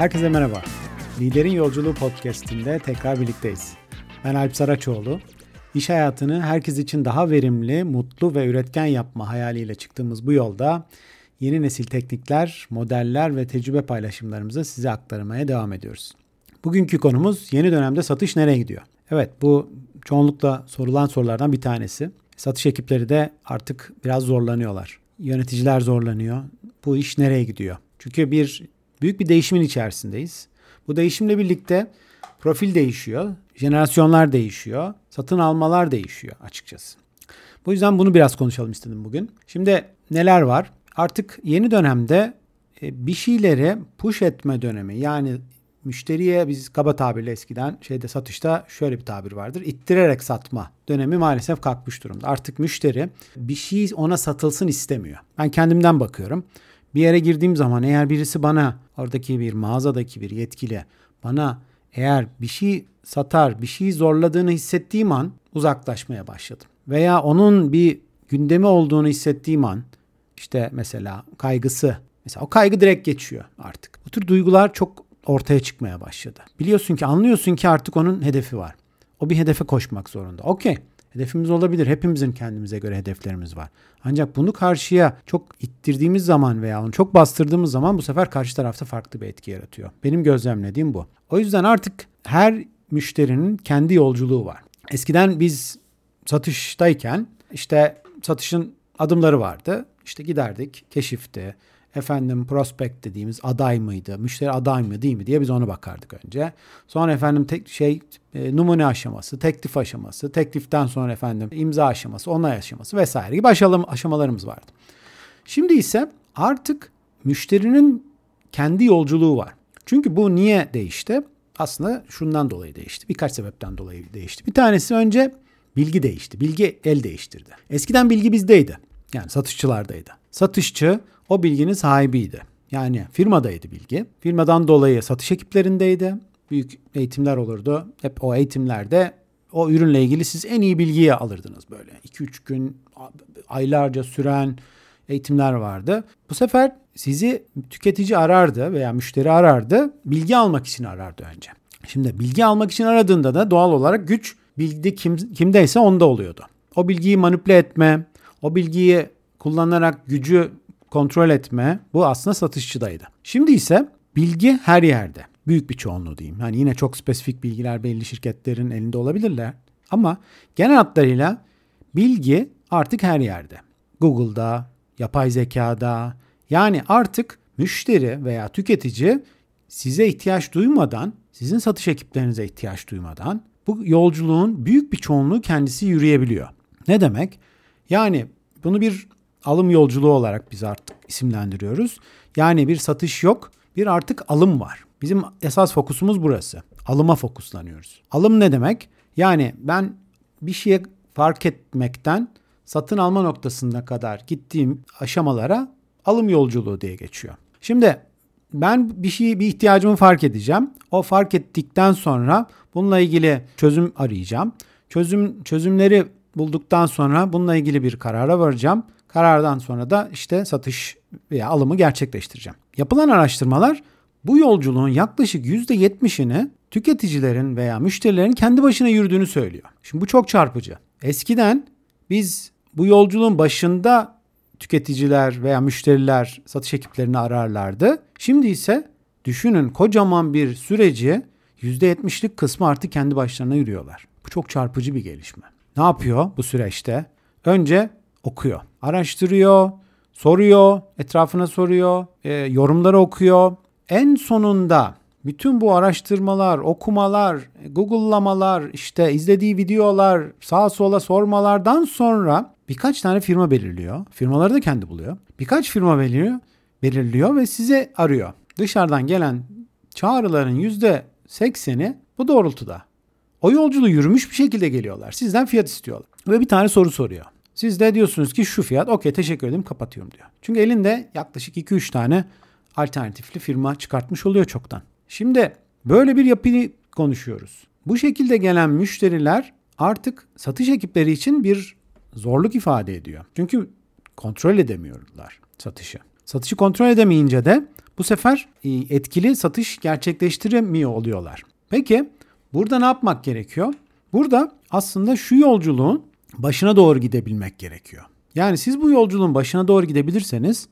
Herkese merhaba. Liderin Yolculuğu podcast'inde tekrar birlikteyiz. Ben Alp Saraçoğlu. İş hayatını herkes için daha verimli, mutlu ve üretken yapma hayaliyle çıktığımız bu yolda yeni nesil teknikler, modeller ve tecrübe paylaşımlarımızı size aktarmaya devam ediyoruz. Bugünkü konumuz yeni dönemde satış nereye gidiyor? Evet bu çoğunlukla sorulan sorulardan bir tanesi. Satış ekipleri de artık biraz zorlanıyorlar. Yöneticiler zorlanıyor. Bu iş nereye gidiyor? Çünkü bir büyük bir değişimin içerisindeyiz. Bu değişimle birlikte profil değişiyor, jenerasyonlar değişiyor, satın almalar değişiyor açıkçası. Bu yüzden bunu biraz konuşalım istedim bugün. Şimdi neler var? Artık yeni dönemde e, bir şeyleri push etme dönemi yani müşteriye biz kaba tabirle eskiden şeyde satışta şöyle bir tabir vardır. İttirerek satma dönemi maalesef kalkmış durumda. Artık müşteri bir şey ona satılsın istemiyor. Ben kendimden bakıyorum. Bir yere girdiğim zaman eğer birisi bana oradaki bir mağazadaki bir yetkili bana eğer bir şey satar, bir şey zorladığını hissettiğim an uzaklaşmaya başladım. Veya onun bir gündemi olduğunu hissettiğim an işte mesela kaygısı mesela o kaygı direkt geçiyor artık. Bu tür duygular çok ortaya çıkmaya başladı. Biliyorsun ki anlıyorsun ki artık onun hedefi var. O bir hedefe koşmak zorunda. Okey. Hedefimiz olabilir. Hepimizin kendimize göre hedeflerimiz var. Ancak bunu karşıya çok ittirdiğimiz zaman veya onu çok bastırdığımız zaman bu sefer karşı tarafta farklı bir etki yaratıyor. Benim gözlemlediğim bu. O yüzden artık her müşterinin kendi yolculuğu var. Eskiden biz satıştayken işte satışın adımları vardı. İşte giderdik, keşifti, efendim prospect dediğimiz aday mıydı, müşteri aday mı değil mi diye biz ona bakardık önce. Sonra efendim tek şey e, numune aşaması, teklif aşaması, tekliften sonra efendim imza aşaması, onay aşaması vesaire gibi aşamalarımız vardı. Şimdi ise artık müşterinin kendi yolculuğu var. Çünkü bu niye değişti? Aslında şundan dolayı değişti. Birkaç sebepten dolayı değişti. Bir tanesi önce bilgi değişti. Bilgi el değiştirdi. Eskiden bilgi bizdeydi. Yani satışçılardaydı. Satışçı o bilginin sahibiydi. Yani firmadaydı bilgi. Firmadan dolayı satış ekiplerindeydi. Büyük eğitimler olurdu. Hep o eğitimlerde o ürünle ilgili siz en iyi bilgiyi alırdınız böyle. 2-3 gün aylarca süren eğitimler vardı. Bu sefer sizi tüketici arardı veya müşteri arardı. Bilgi almak için arardı önce. Şimdi bilgi almak için aradığında da doğal olarak güç bilgi kim, kimdeyse onda oluyordu. O bilgiyi manipüle etme, o bilgiyi kullanarak gücü kontrol etme bu aslında satışçıdaydı. Şimdi ise bilgi her yerde. Büyük bir çoğunluğu diyeyim. Yani yine çok spesifik bilgiler belli şirketlerin elinde olabilirler. Ama genel hatlarıyla bilgi artık her yerde. Google'da, yapay zekada yani artık müşteri veya tüketici size ihtiyaç duymadan, sizin satış ekiplerinize ihtiyaç duymadan bu yolculuğun büyük bir çoğunluğu kendisi yürüyebiliyor. Ne demek? Yani bunu bir alım yolculuğu olarak biz artık isimlendiriyoruz. Yani bir satış yok, bir artık alım var. Bizim esas fokusumuz burası. Alıma fokuslanıyoruz. Alım ne demek? Yani ben bir şeye fark etmekten satın alma noktasına kadar gittiğim aşamalara alım yolculuğu diye geçiyor. Şimdi ben bir şeyi bir ihtiyacımı fark edeceğim. O fark ettikten sonra bununla ilgili çözüm arayacağım. Çözüm çözümleri bulduktan sonra bununla ilgili bir karara varacağım. Karardan sonra da işte satış veya alımı gerçekleştireceğim. Yapılan araştırmalar bu yolculuğun yaklaşık %70'ini tüketicilerin veya müşterilerin kendi başına yürüdüğünü söylüyor. Şimdi bu çok çarpıcı. Eskiden biz bu yolculuğun başında tüketiciler veya müşteriler satış ekiplerini ararlardı. Şimdi ise düşünün kocaman bir süreci %70'lik kısmı artık kendi başlarına yürüyorlar. Bu çok çarpıcı bir gelişme. Ne yapıyor bu süreçte? Önce okuyor. Araştırıyor, soruyor, etrafına soruyor, e, yorumları okuyor. En sonunda bütün bu araştırmalar, okumalar, Google'lamalar, işte izlediği videolar, sağa sola sormalardan sonra birkaç tane firma belirliyor. Firmaları da kendi buluyor. Birkaç firma belirliyor, belirliyor ve size arıyor. Dışarıdan gelen çağrıların %80'i bu doğrultuda. O yolculuğu yürümüş bir şekilde geliyorlar. Sizden fiyat istiyorlar. Ve bir tane soru soruyor. Siz de diyorsunuz ki şu fiyat okey teşekkür ederim kapatıyorum diyor. Çünkü elinde yaklaşık 2-3 tane alternatifli firma çıkartmış oluyor çoktan. Şimdi böyle bir yapıyı konuşuyoruz. Bu şekilde gelen müşteriler artık satış ekipleri için bir zorluk ifade ediyor. Çünkü kontrol edemiyorlar satışı. Satışı kontrol edemeyince de bu sefer e, etkili satış gerçekleştiremiyor oluyorlar. Peki burada ne yapmak gerekiyor? Burada aslında şu yolculuğun başına doğru gidebilmek gerekiyor. Yani siz bu yolculuğun başına doğru gidebilirseniz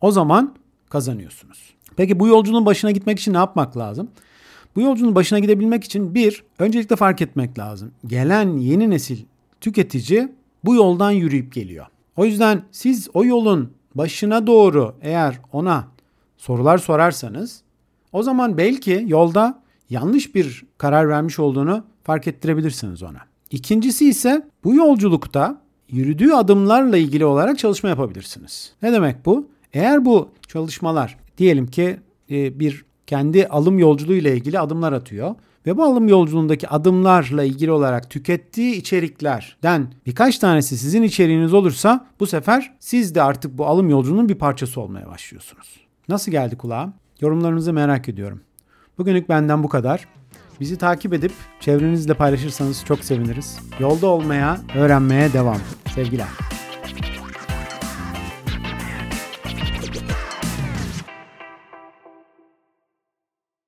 o zaman kazanıyorsunuz. Peki bu yolculuğun başına gitmek için ne yapmak lazım? Bu yolculuğun başına gidebilmek için bir, öncelikle fark etmek lazım. Gelen yeni nesil tüketici bu yoldan yürüyüp geliyor. O yüzden siz o yolun başına doğru eğer ona sorular sorarsanız o zaman belki yolda yanlış bir karar vermiş olduğunu fark ettirebilirsiniz ona. İkincisi ise bu yolculukta yürüdüğü adımlarla ilgili olarak çalışma yapabilirsiniz. Ne demek bu? Eğer bu çalışmalar diyelim ki e, bir kendi alım yolculuğu ile ilgili adımlar atıyor ve bu alım yolculuğundaki adımlarla ilgili olarak tükettiği içeriklerden birkaç tanesi sizin içeriğiniz olursa bu sefer siz de artık bu alım yolculuğunun bir parçası olmaya başlıyorsunuz. Nasıl geldi kulağa? Yorumlarınızı merak ediyorum. Bugünlük benden bu kadar. Bizi takip edip çevrenizle paylaşırsanız çok seviniriz. Yolda olmaya, öğrenmeye devam. Sevgiler.